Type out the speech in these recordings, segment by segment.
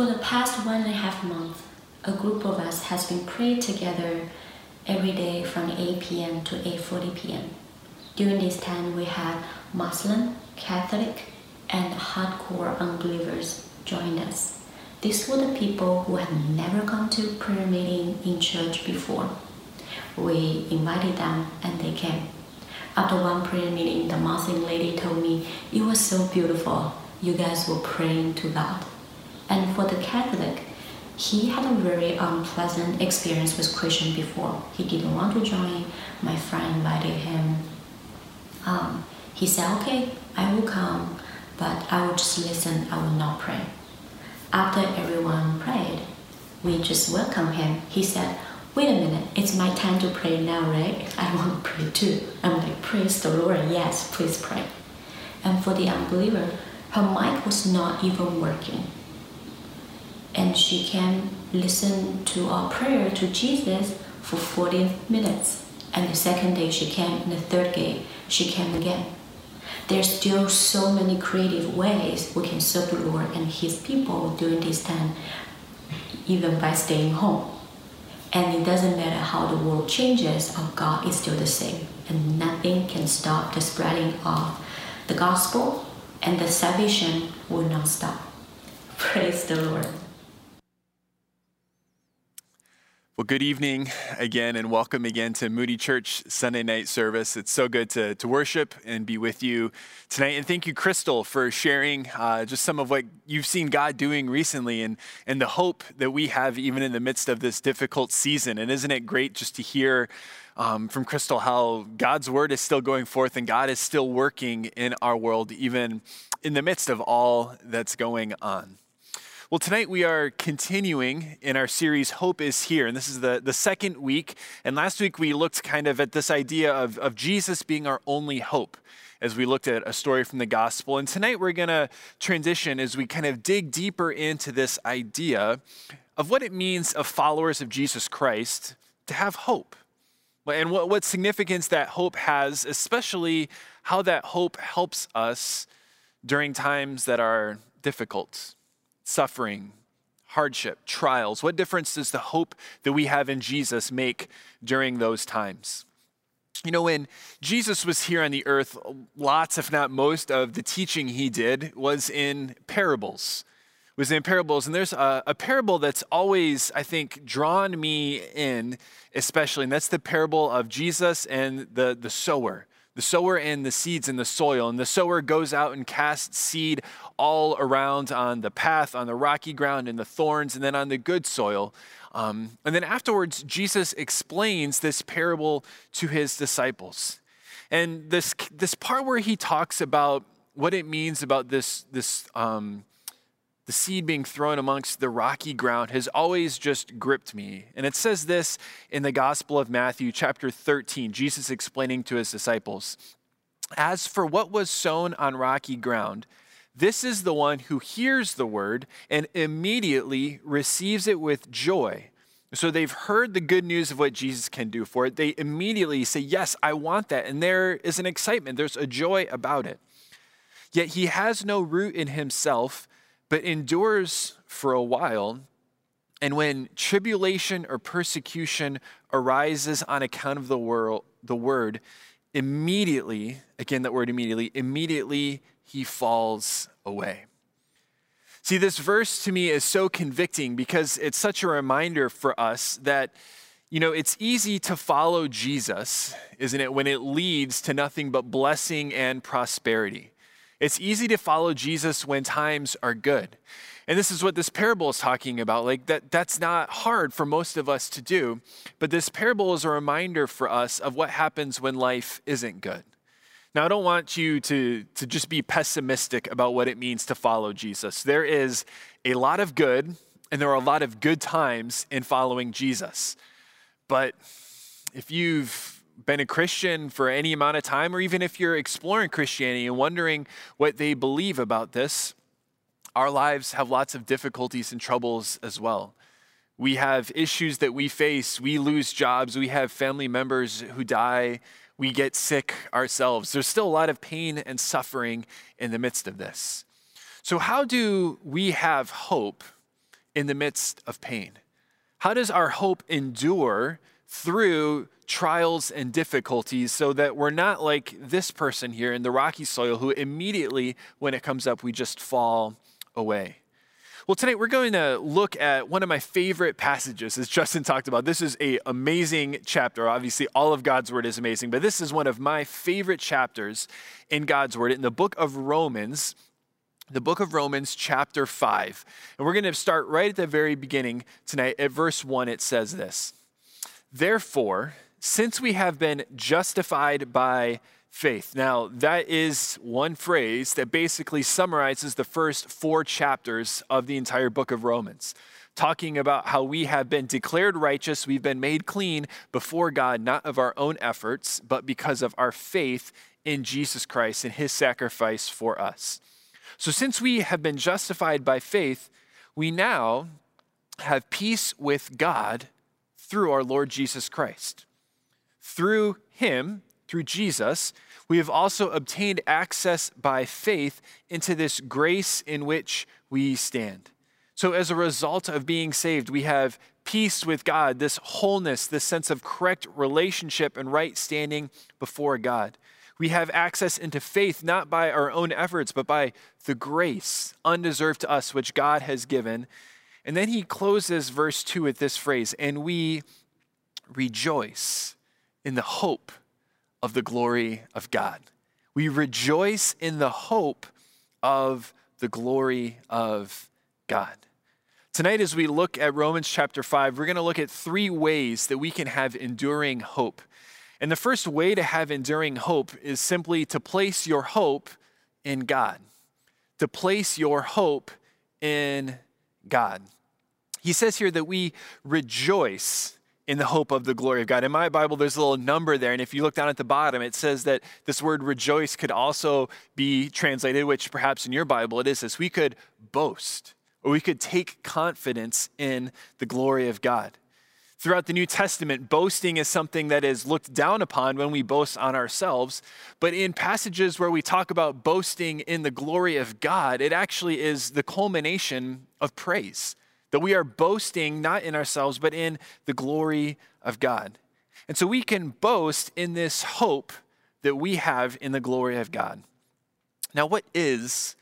For the past one and a half months, a group of us has been praying together every day from 8 p.m. to 8:40 p.m. During this time, we had Muslim, Catholic, and hardcore unbelievers join us. These were the people who had never gone to prayer meeting in church before. We invited them and they came. After one prayer meeting, the Muslim lady told me, It was so beautiful. You guys were praying to God. And for the Catholic, he had a very unpleasant experience with Christian before. He didn't want to join. My friend invited him. Um, he said, Okay, I will come, but I will just listen, I will not pray. After everyone prayed, we just welcomed him. He said, Wait a minute, it's my time to pray now, right? I want to pray too. I'm like, Praise the Lord, yes, please pray. And for the unbeliever, her mic was not even working. And she can listen to our prayer to Jesus for 40 minutes. And the second day she came, and the third day she came again. There's still so many creative ways we can serve the Lord and His people during this time, even by staying home. And it doesn't matter how the world changes, our God is still the same. And nothing can stop the spreading of the gospel, and the salvation will not stop. Praise the Lord. Well, good evening again, and welcome again to Moody Church Sunday night service. It's so good to, to worship and be with you tonight. And thank you, Crystal, for sharing uh, just some of what you've seen God doing recently and, and the hope that we have even in the midst of this difficult season. And isn't it great just to hear um, from Crystal how God's word is still going forth and God is still working in our world, even in the midst of all that's going on? Well, tonight we are continuing in our series, Hope is Here. And this is the, the second week. And last week we looked kind of at this idea of, of Jesus being our only hope as we looked at a story from the gospel. And tonight we're going to transition as we kind of dig deeper into this idea of what it means of followers of Jesus Christ to have hope. And what, what significance that hope has, especially how that hope helps us during times that are difficult suffering, hardship, trials? What difference does the hope that we have in Jesus make during those times? You know, when Jesus was here on the earth, lots, if not most, of the teaching he did was in parables. Was in parables, and there's a, a parable that's always, I think, drawn me in, especially, and that's the parable of Jesus and the the sower the sower and the seeds in the soil. And the sower goes out and casts seed all around on the path, on the rocky ground, in the thorns, and then on the good soil. Um, and then afterwards, Jesus explains this parable to his disciples. And this, this part where he talks about what it means about this, this um, the seed being thrown amongst the rocky ground has always just gripped me. And it says this in the Gospel of Matthew, chapter 13, Jesus explaining to his disciples As for what was sown on rocky ground, this is the one who hears the word and immediately receives it with joy. So they've heard the good news of what Jesus can do for it. They immediately say, Yes, I want that. And there is an excitement, there's a joy about it. Yet he has no root in himself but endures for a while. And when tribulation or persecution arises on account of the, world, the word, immediately, again, that word immediately, immediately he falls away. See, this verse to me is so convicting because it's such a reminder for us that, you know, it's easy to follow Jesus, isn't it, when it leads to nothing but blessing and prosperity. It's easy to follow Jesus when times are good. And this is what this parable is talking about. Like that that's not hard for most of us to do, but this parable is a reminder for us of what happens when life isn't good. Now, I don't want you to, to just be pessimistic about what it means to follow Jesus. There is a lot of good, and there are a lot of good times in following Jesus. But if you've been a Christian for any amount of time, or even if you're exploring Christianity and wondering what they believe about this, our lives have lots of difficulties and troubles as well. We have issues that we face. We lose jobs. We have family members who die. We get sick ourselves. There's still a lot of pain and suffering in the midst of this. So, how do we have hope in the midst of pain? How does our hope endure through trials and difficulties so that we're not like this person here in the rocky soil who immediately, when it comes up, we just fall away? Well, tonight we're going to look at one of my favorite passages, as Justin talked about. This is an amazing chapter. Obviously, all of God's word is amazing, but this is one of my favorite chapters in God's word in the book of Romans the book of Romans, chapter 5. And we're going to start right at the very beginning tonight. At verse 1, it says this Therefore, since we have been justified by faith. Now, that is one phrase that basically summarizes the first four chapters of the entire book of Romans, talking about how we have been declared righteous, we've been made clean before God, not of our own efforts, but because of our faith in Jesus Christ and his sacrifice for us. So, since we have been justified by faith, we now have peace with God through our Lord Jesus Christ. Through him, through Jesus, we have also obtained access by faith into this grace in which we stand. So, as a result of being saved, we have peace with God, this wholeness, this sense of correct relationship and right standing before God. We have access into faith not by our own efforts, but by the grace undeserved to us, which God has given. And then he closes verse 2 with this phrase, and we rejoice in the hope of the glory of God. We rejoice in the hope of the glory of God. Tonight, as we look at Romans chapter 5, we're going to look at three ways that we can have enduring hope. And the first way to have enduring hope is simply to place your hope in God. To place your hope in God. He says here that we rejoice in the hope of the glory of God. In my Bible, there's a little number there. And if you look down at the bottom, it says that this word rejoice could also be translated, which perhaps in your Bible it is this we could boast or we could take confidence in the glory of God. Throughout the New Testament, boasting is something that is looked down upon when we boast on ourselves. But in passages where we talk about boasting in the glory of God, it actually is the culmination of praise that we are boasting not in ourselves, but in the glory of God. And so we can boast in this hope that we have in the glory of God. Now, what is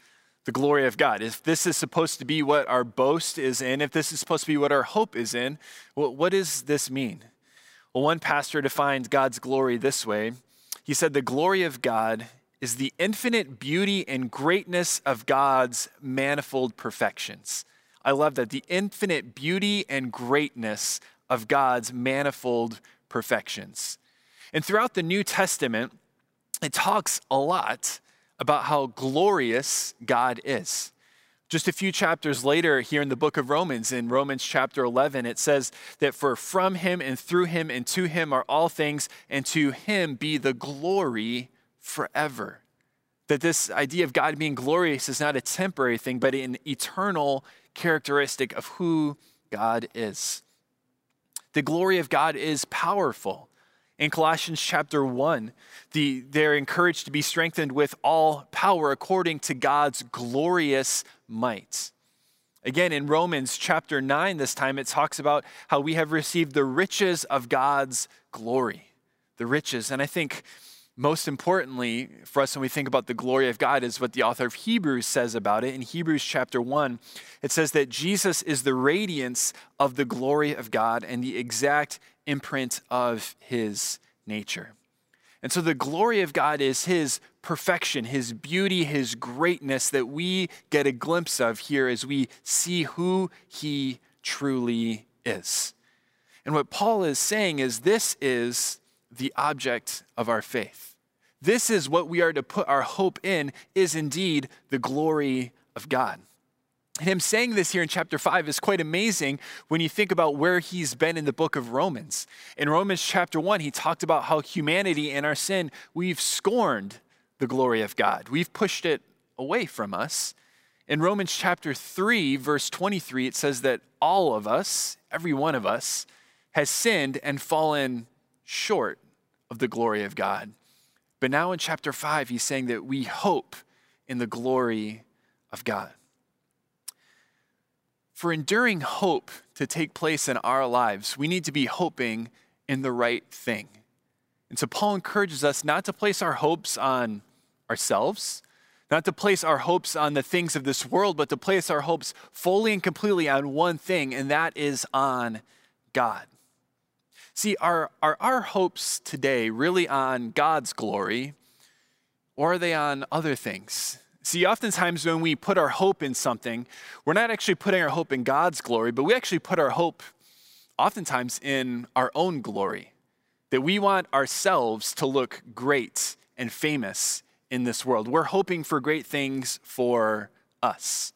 the glory of God? If this is supposed to be what our boast is in, if this is supposed to be what our hope is in, well, what does this mean? Well, one pastor defined God's glory this way He said, The glory of God is the infinite beauty and greatness of God's manifold perfections. I love that the infinite beauty and greatness of God's manifold perfections. And throughout the New Testament, it talks a lot about how glorious God is. Just a few chapters later, here in the book of Romans, in Romans chapter 11, it says that for from him and through him and to him are all things, and to him be the glory forever. That this idea of God being glorious is not a temporary thing, but an eternal characteristic of who God is. The glory of God is powerful. In Colossians chapter 1, the, they're encouraged to be strengthened with all power according to God's glorious might. Again, in Romans chapter 9, this time it talks about how we have received the riches of God's glory. The riches. And I think most importantly for us when we think about the glory of God is what the author of Hebrews says about it. In Hebrews chapter 1, it says that Jesus is the radiance of the glory of God and the exact imprint of his nature. And so the glory of God is his perfection, his beauty, his greatness that we get a glimpse of here as we see who he truly is. And what Paul is saying is this is the object of our faith. This is what we are to put our hope in, is indeed the glory of God. And him saying this here in chapter 5 is quite amazing when you think about where he's been in the book of Romans. In Romans chapter 1, he talked about how humanity and our sin, we've scorned the glory of God, we've pushed it away from us. In Romans chapter 3, verse 23, it says that all of us, every one of us, has sinned and fallen short of the glory of God. But now in chapter 5, he's saying that we hope in the glory of God. for enduring hope to take place in our lives, we need to be hoping in the right thing. And so Paul encourages us not to place our hopes on ourselves, not to place our hopes on the things of this world, but to place our hopes fully and completely on one thing, and that is on God. See, are, are our hopes today really on God's glory, or are they on other things? See, oftentimes when we put our hope in something, we're not actually putting our hope in God's glory, but we actually put our hope oftentimes in our own glory. That we want ourselves to look great and famous in this world. We're hoping for great things for us.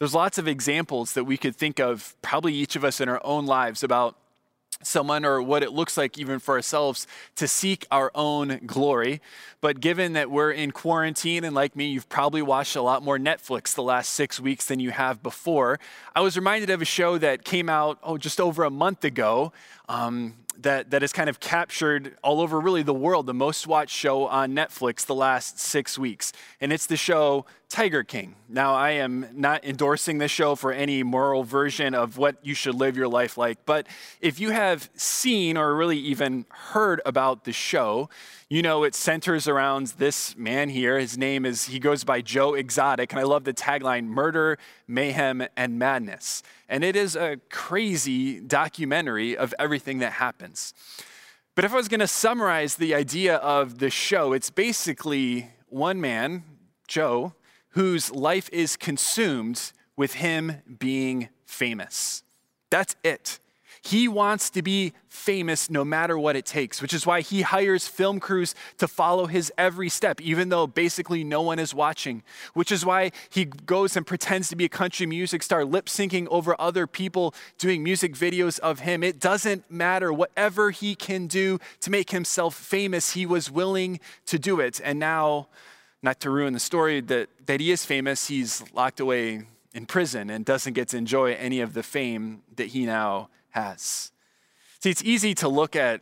There's lots of examples that we could think of, probably each of us in our own lives, about someone or what it looks like even for ourselves to seek our own glory. But given that we're in quarantine and like me, you've probably watched a lot more Netflix the last six weeks than you have before, I was reminded of a show that came out, oh, just over a month ago. Um, that, that has kind of captured all over really the world the most watched show on Netflix the last six weeks. And it's the show Tiger King. Now, I am not endorsing this show for any moral version of what you should live your life like, but if you have seen or really even heard about the show, you know it centers around this man here. His name is, he goes by Joe Exotic, and I love the tagline murder, mayhem, and madness. And it is a crazy documentary of everything that happens. But if I was going to summarize the idea of the show, it's basically one man, Joe, whose life is consumed with him being famous. That's it. He wants to be famous no matter what it takes, which is why he hires film crews to follow his every step, even though basically no one is watching. Which is why he goes and pretends to be a country music star, lip syncing over other people doing music videos of him. It doesn't matter. Whatever he can do to make himself famous, he was willing to do it. And now, not to ruin the story, that, that he is famous, he's locked away in prison and doesn't get to enjoy any of the fame that he now has. See, it's easy to look at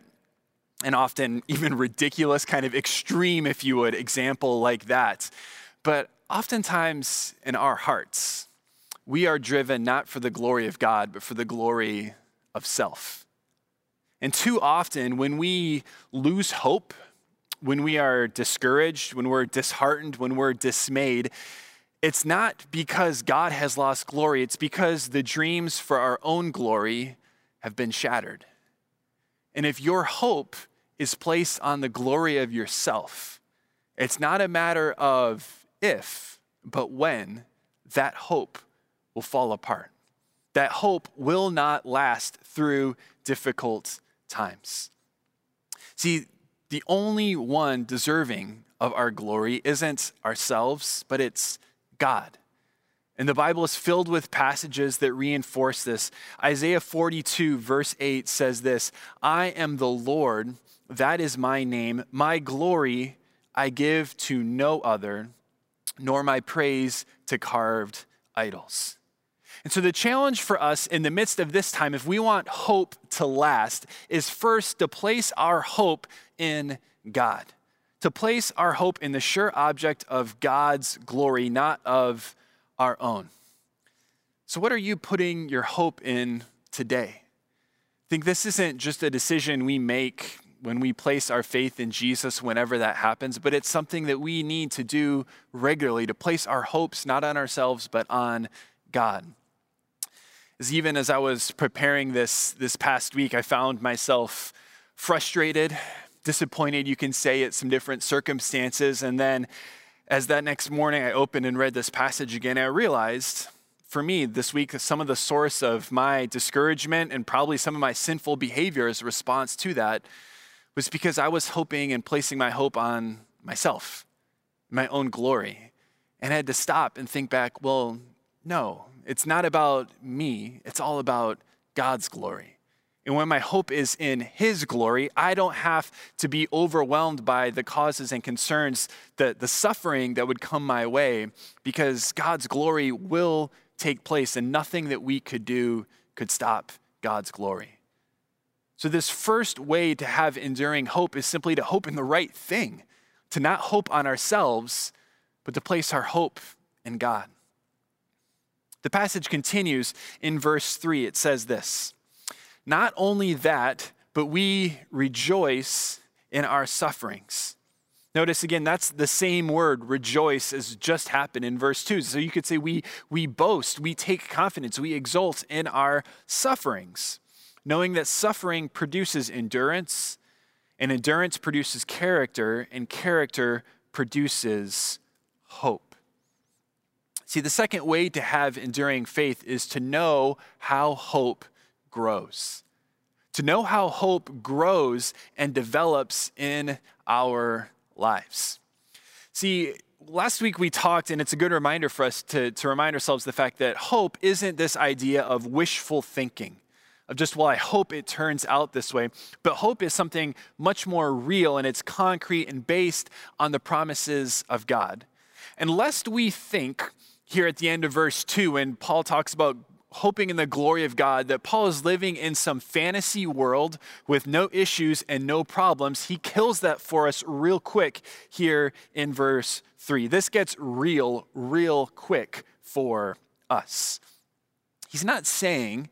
an often even ridiculous, kind of extreme, if you would, example like that. But oftentimes in our hearts, we are driven not for the glory of God, but for the glory of self. And too often, when we lose hope when we are discouraged, when we're disheartened, when we're dismayed, it's not because God has lost glory, it's because the dreams for our own glory have been shattered. And if your hope is placed on the glory of yourself, it's not a matter of if, but when that hope will fall apart. That hope will not last through difficult times. See, the only one deserving of our glory isn't ourselves, but it's God. And the Bible is filled with passages that reinforce this. Isaiah 42, verse 8 says this I am the Lord, that is my name. My glory I give to no other, nor my praise to carved idols. And so, the challenge for us in the midst of this time, if we want hope to last, is first to place our hope in God, to place our hope in the sure object of God's glory, not of our own. So, what are you putting your hope in today? I think this isn't just a decision we make when we place our faith in Jesus whenever that happens, but it's something that we need to do regularly to place our hopes not on ourselves, but on God is even as I was preparing this this past week, I found myself frustrated, disappointed, you can say, at some different circumstances. And then as that next morning I opened and read this passage again, I realized for me this week, some of the source of my discouragement and probably some of my sinful behavior as a response to that was because I was hoping and placing my hope on myself, my own glory. And I had to stop and think back, well, no, it's not about me, it's all about God's glory. And when my hope is in His glory, I don't have to be overwhelmed by the causes and concerns, the, the suffering that would come my way, because God's glory will take place, and nothing that we could do could stop God's glory. So, this first way to have enduring hope is simply to hope in the right thing, to not hope on ourselves, but to place our hope in God. The passage continues in verse 3. It says this Not only that, but we rejoice in our sufferings. Notice again, that's the same word, rejoice, as just happened in verse 2. So you could say we, we boast, we take confidence, we exult in our sufferings, knowing that suffering produces endurance, and endurance produces character, and character produces hope. See, the second way to have enduring faith is to know how hope grows. To know how hope grows and develops in our lives. See, last week we talked, and it's a good reminder for us to, to remind ourselves the fact that hope isn't this idea of wishful thinking, of just, well, I hope it turns out this way. But hope is something much more real, and it's concrete and based on the promises of God. And lest we think here at the end of verse 2, when Paul talks about hoping in the glory of God, that Paul is living in some fantasy world with no issues and no problems. He kills that for us real quick here in verse 3. This gets real, real quick for us. He's not saying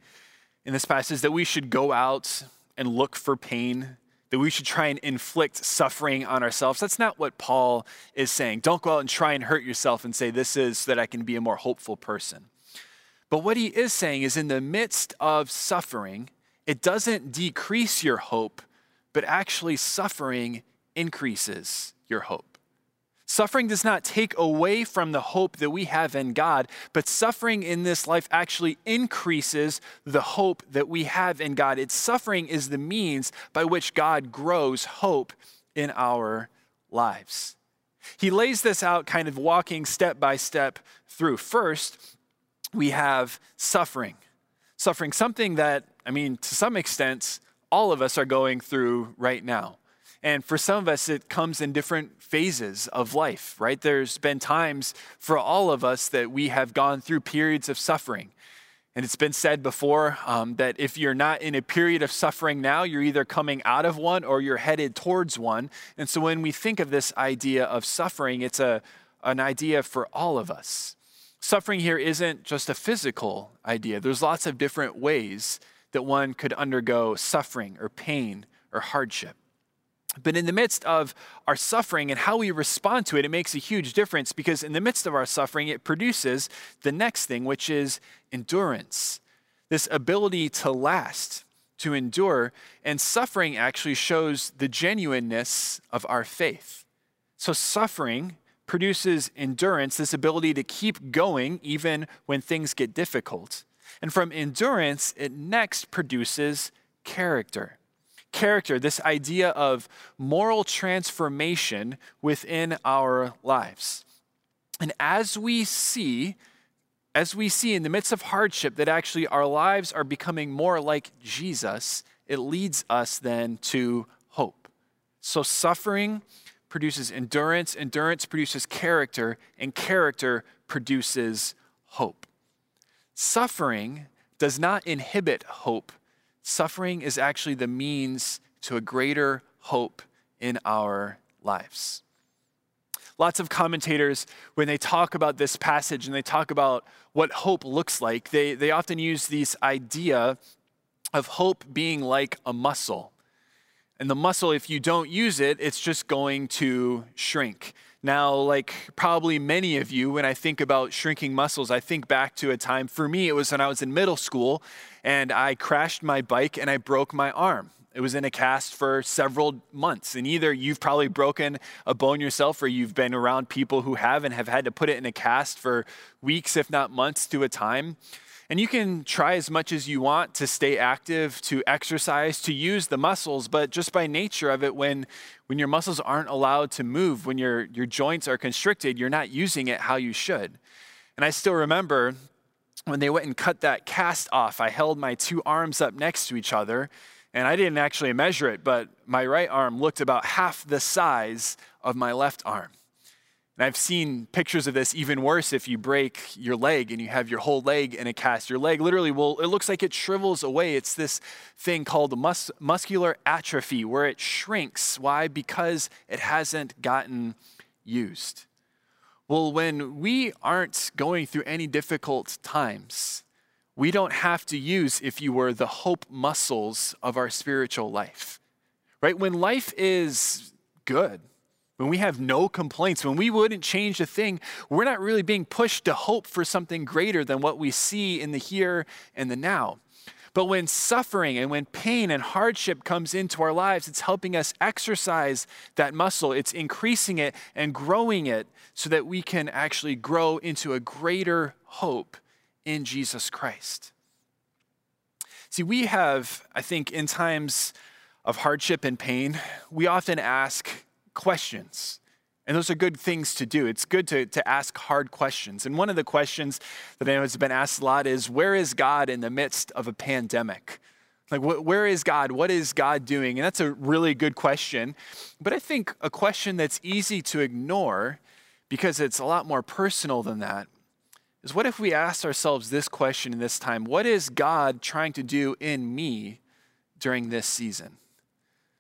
in this passage that we should go out and look for pain that we should try and inflict suffering on ourselves. That's not what Paul is saying. Don't go out and try and hurt yourself and say, This is so that I can be a more hopeful person. But what he is saying is, in the midst of suffering, it doesn't decrease your hope, but actually, suffering increases your hope. Suffering does not take away from the hope that we have in God, but suffering in this life actually increases the hope that we have in God. It's suffering is the means by which God grows hope in our lives. He lays this out kind of walking step by step through. First, we have suffering. Suffering, something that, I mean, to some extent, all of us are going through right now. And for some of us, it comes in different phases of life, right? There's been times for all of us that we have gone through periods of suffering. And it's been said before um, that if you're not in a period of suffering now, you're either coming out of one or you're headed towards one. And so when we think of this idea of suffering, it's a, an idea for all of us. Suffering here isn't just a physical idea, there's lots of different ways that one could undergo suffering or pain or hardship. But in the midst of our suffering and how we respond to it, it makes a huge difference because in the midst of our suffering, it produces the next thing, which is endurance this ability to last, to endure. And suffering actually shows the genuineness of our faith. So, suffering produces endurance, this ability to keep going even when things get difficult. And from endurance, it next produces character character, this idea of moral transformation within our lives. And as we see, as we see in the midst of hardship that actually our lives are becoming more like Jesus, it leads us then to hope. So suffering produces endurance, endurance produces character, and character produces hope. Suffering does not inhibit hope Suffering is actually the means to a greater hope in our lives. Lots of commentators, when they talk about this passage and they talk about what hope looks like, they, they often use this idea of hope being like a muscle. And the muscle, if you don't use it, it's just going to shrink. Now, like probably many of you, when I think about shrinking muscles, I think back to a time, for me, it was when I was in middle school and I crashed my bike and I broke my arm. It was in a cast for several months. And either you've probably broken a bone yourself or you've been around people who have and have had to put it in a cast for weeks, if not months, to a time. And you can try as much as you want to stay active, to exercise, to use the muscles, but just by nature of it, when, when your muscles aren't allowed to move, when your, your joints are constricted, you're not using it how you should. And I still remember when they went and cut that cast off, I held my two arms up next to each other, and I didn't actually measure it, but my right arm looked about half the size of my left arm. And I've seen pictures of this even worse if you break your leg and you have your whole leg in a cast. Your leg literally will, it looks like it shrivels away. It's this thing called mus- muscular atrophy where it shrinks. Why? Because it hasn't gotten used. Well, when we aren't going through any difficult times, we don't have to use, if you were, the hope muscles of our spiritual life. Right? When life is good, when we have no complaints, when we wouldn't change a thing, we're not really being pushed to hope for something greater than what we see in the here and the now. But when suffering and when pain and hardship comes into our lives, it's helping us exercise that muscle. It's increasing it and growing it so that we can actually grow into a greater hope in Jesus Christ. See, we have, I think, in times of hardship and pain, we often ask questions. And those are good things to do. It's good to, to ask hard questions. And one of the questions that I know has been asked a lot is where is God in the midst of a pandemic? Like, wh- where is God? What is God doing? And that's a really good question. But I think a question that's easy to ignore because it's a lot more personal than that is what if we asked ourselves this question in this time? What is God trying to do in me during this season?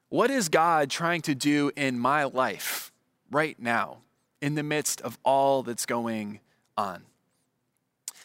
What is God trying to do in my life? right now in the midst of all that's going on.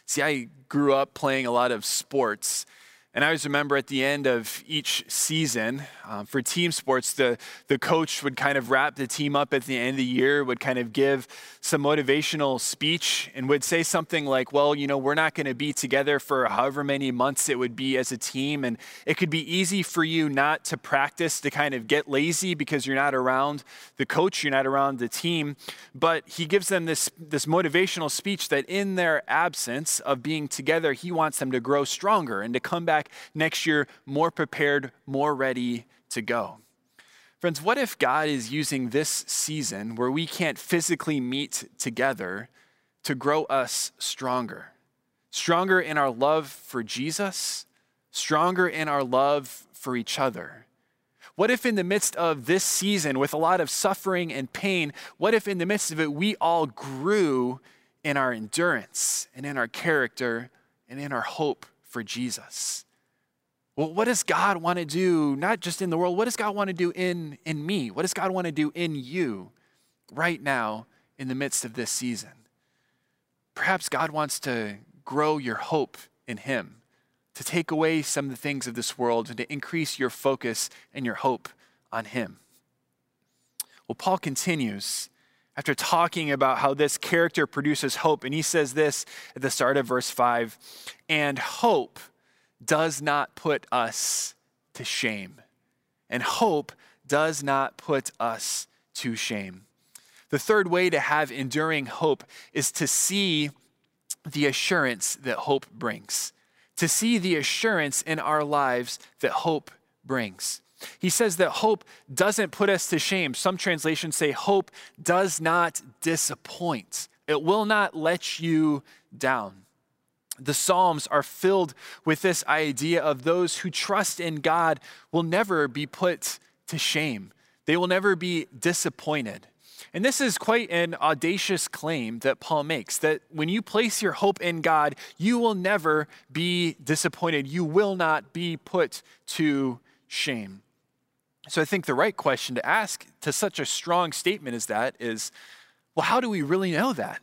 See, I grew up playing a lot of sports and I always remember at the end of each season um, for team sports, the, the coach would kind of wrap the team up at the end of the year, would kind of give some motivational speech, and would say something like, Well, you know, we're not going to be together for however many months it would be as a team. And it could be easy for you not to practice, to kind of get lazy because you're not around the coach, you're not around the team. But he gives them this, this motivational speech that in their absence of being together, he wants them to grow stronger and to come back back next year more prepared, more ready to go. Friends, what if God is using this season where we can't physically meet together to grow us stronger? Stronger in our love for Jesus, stronger in our love for each other. What if, in the midst of this season with a lot of suffering and pain, what if, in the midst of it, we all grew in our endurance and in our character and in our hope for Jesus? Well, what does God want to do, not just in the world, what does God want to do in, in me? What does God want to do in you right now in the midst of this season? Perhaps God wants to grow your hope in Him, to take away some of the things of this world, and to increase your focus and your hope on Him. Well, Paul continues after talking about how this character produces hope, and he says this at the start of verse 5 and hope does not put us to shame. And hope does not put us to shame. The third way to have enduring hope is to see the assurance that hope brings, to see the assurance in our lives that hope brings. He says that hope doesn't put us to shame. Some translations say hope does not disappoint, it will not let you down the Psalms are filled with this idea of those who trust in God will never be put to shame. They will never be disappointed. And this is quite an audacious claim that Paul makes that when you place your hope in God, you will never be disappointed. You will not be put to shame. So I think the right question to ask to such a strong statement as that is well, how do we really know that?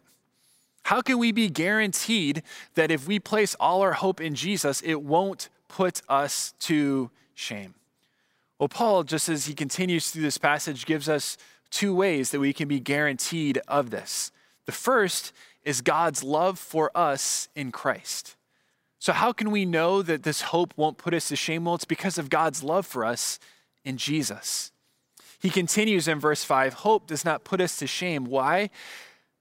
How can we be guaranteed that if we place all our hope in Jesus, it won't put us to shame? Well, Paul, just as he continues through this passage, gives us two ways that we can be guaranteed of this. The first is God's love for us in Christ. So, how can we know that this hope won't put us to shame? Well, it's because of God's love for us in Jesus. He continues in verse 5 Hope does not put us to shame. Why?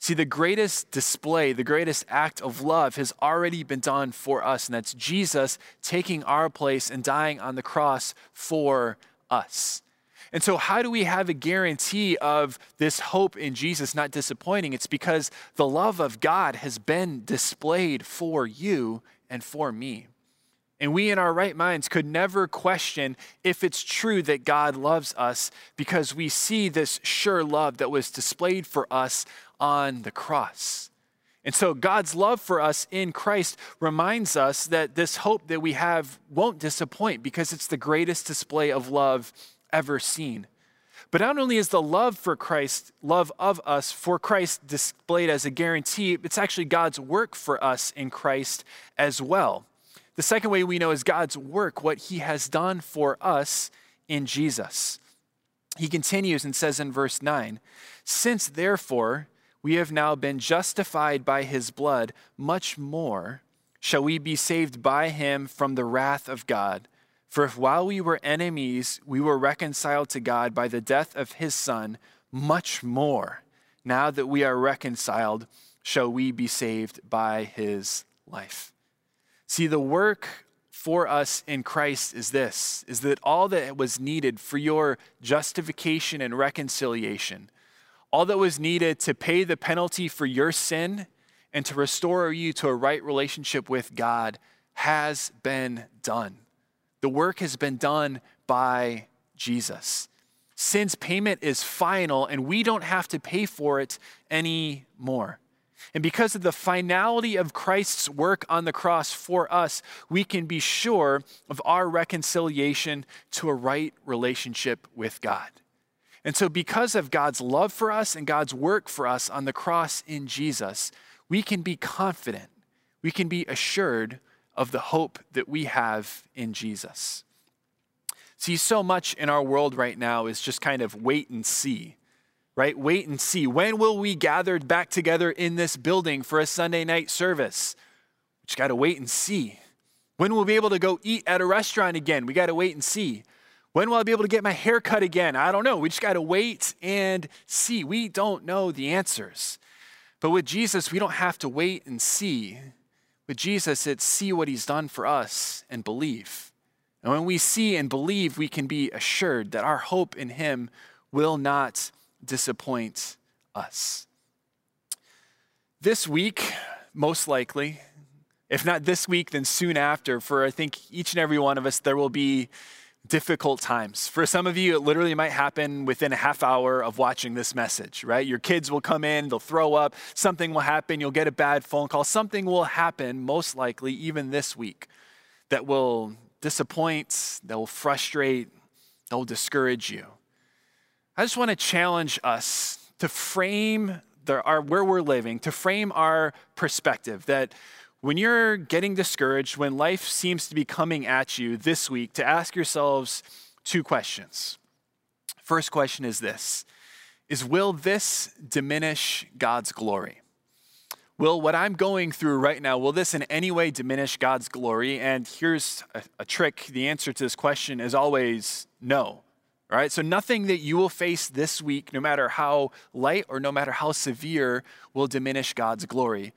See, the greatest display, the greatest act of love has already been done for us, and that's Jesus taking our place and dying on the cross for us. And so, how do we have a guarantee of this hope in Jesus not disappointing? It's because the love of God has been displayed for you and for me. And we, in our right minds, could never question if it's true that God loves us because we see this sure love that was displayed for us on the cross. And so, God's love for us in Christ reminds us that this hope that we have won't disappoint because it's the greatest display of love ever seen. But not only is the love for Christ, love of us for Christ displayed as a guarantee, it's actually God's work for us in Christ as well. The second way we know is God's work, what he has done for us in Jesus. He continues and says in verse 9, Since therefore we have now been justified by his blood, much more shall we be saved by him from the wrath of God. For if while we were enemies, we were reconciled to God by the death of his Son, much more, now that we are reconciled, shall we be saved by his life. See, the work for us in Christ is this is that all that was needed for your justification and reconciliation, all that was needed to pay the penalty for your sin and to restore you to a right relationship with God has been done. The work has been done by Jesus. Sin's payment is final, and we don't have to pay for it anymore. And because of the finality of Christ's work on the cross for us, we can be sure of our reconciliation to a right relationship with God. And so, because of God's love for us and God's work for us on the cross in Jesus, we can be confident, we can be assured of the hope that we have in Jesus. See, so much in our world right now is just kind of wait and see, right? Wait and see. When will we gather back together in this building for a Sunday night service? We just got to wait and see. When will we be able to go eat at a restaurant again? We got to wait and see. When will I be able to get my hair cut again? I don't know. We just got to wait and see. We don't know the answers. But with Jesus, we don't have to wait and see. With Jesus, it's see what he's done for us and believe. And when we see and believe, we can be assured that our hope in him will not disappoint us. This week, most likely, if not this week, then soon after, for I think each and every one of us, there will be difficult times. For some of you, it literally might happen within a half hour of watching this message, right? Your kids will come in, they'll throw up, something will happen, you'll get a bad phone call, something will happen, most likely, even this week, that will disappoint, that will frustrate, that will discourage you. I just want to challenge us to frame the, our, where we're living, to frame our perspective that when you're getting discouraged, when life seems to be coming at you this week, to ask yourselves two questions. First question is this is will this diminish God's glory? Will what I'm going through right now, will this in any way diminish God's glory? And here's a, a trick. The answer to this question is always no. Right, so nothing that you will face this week, no matter how light or no matter how severe, will diminish God's glory.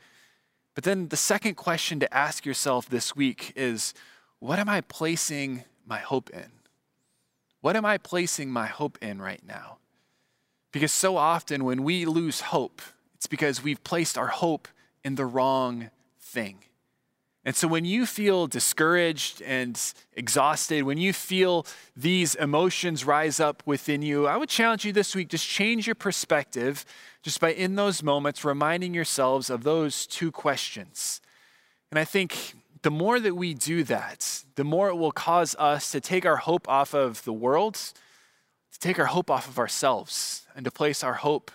But then the second question to ask yourself this week is what am I placing my hope in? What am I placing my hope in right now? Because so often when we lose hope, it's because we've placed our hope in the wrong thing. And so when you feel discouraged and exhausted, when you feel these emotions rise up within you, I would challenge you this week just change your perspective just by in those moments reminding yourselves of those two questions. And I think the more that we do that, the more it will cause us to take our hope off of the world, to take our hope off of ourselves, and to place our hope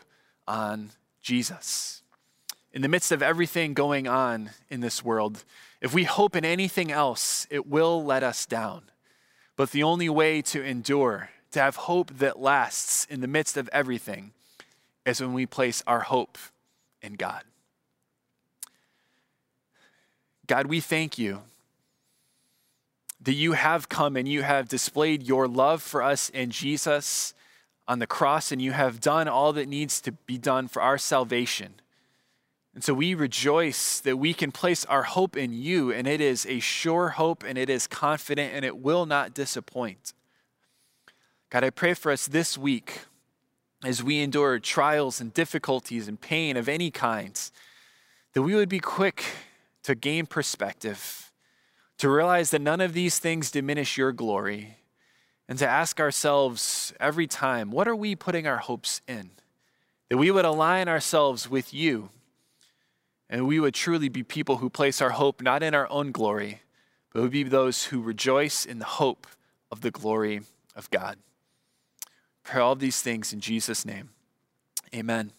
on Jesus. In the midst of everything going on in this world, if we hope in anything else, it will let us down. But the only way to endure, to have hope that lasts in the midst of everything, is when we place our hope in God. God, we thank you that you have come and you have displayed your love for us in Jesus on the cross, and you have done all that needs to be done for our salvation. And so we rejoice that we can place our hope in you, and it is a sure hope, and it is confident, and it will not disappoint. God, I pray for us this week as we endure trials and difficulties and pain of any kind, that we would be quick to gain perspective, to realize that none of these things diminish your glory, and to ask ourselves every time, what are we putting our hopes in? That we would align ourselves with you, and we would truly be people who place our hope not in our own glory, but would be those who rejoice in the hope of the glory of God. Pray all these things in Jesus' name. Amen.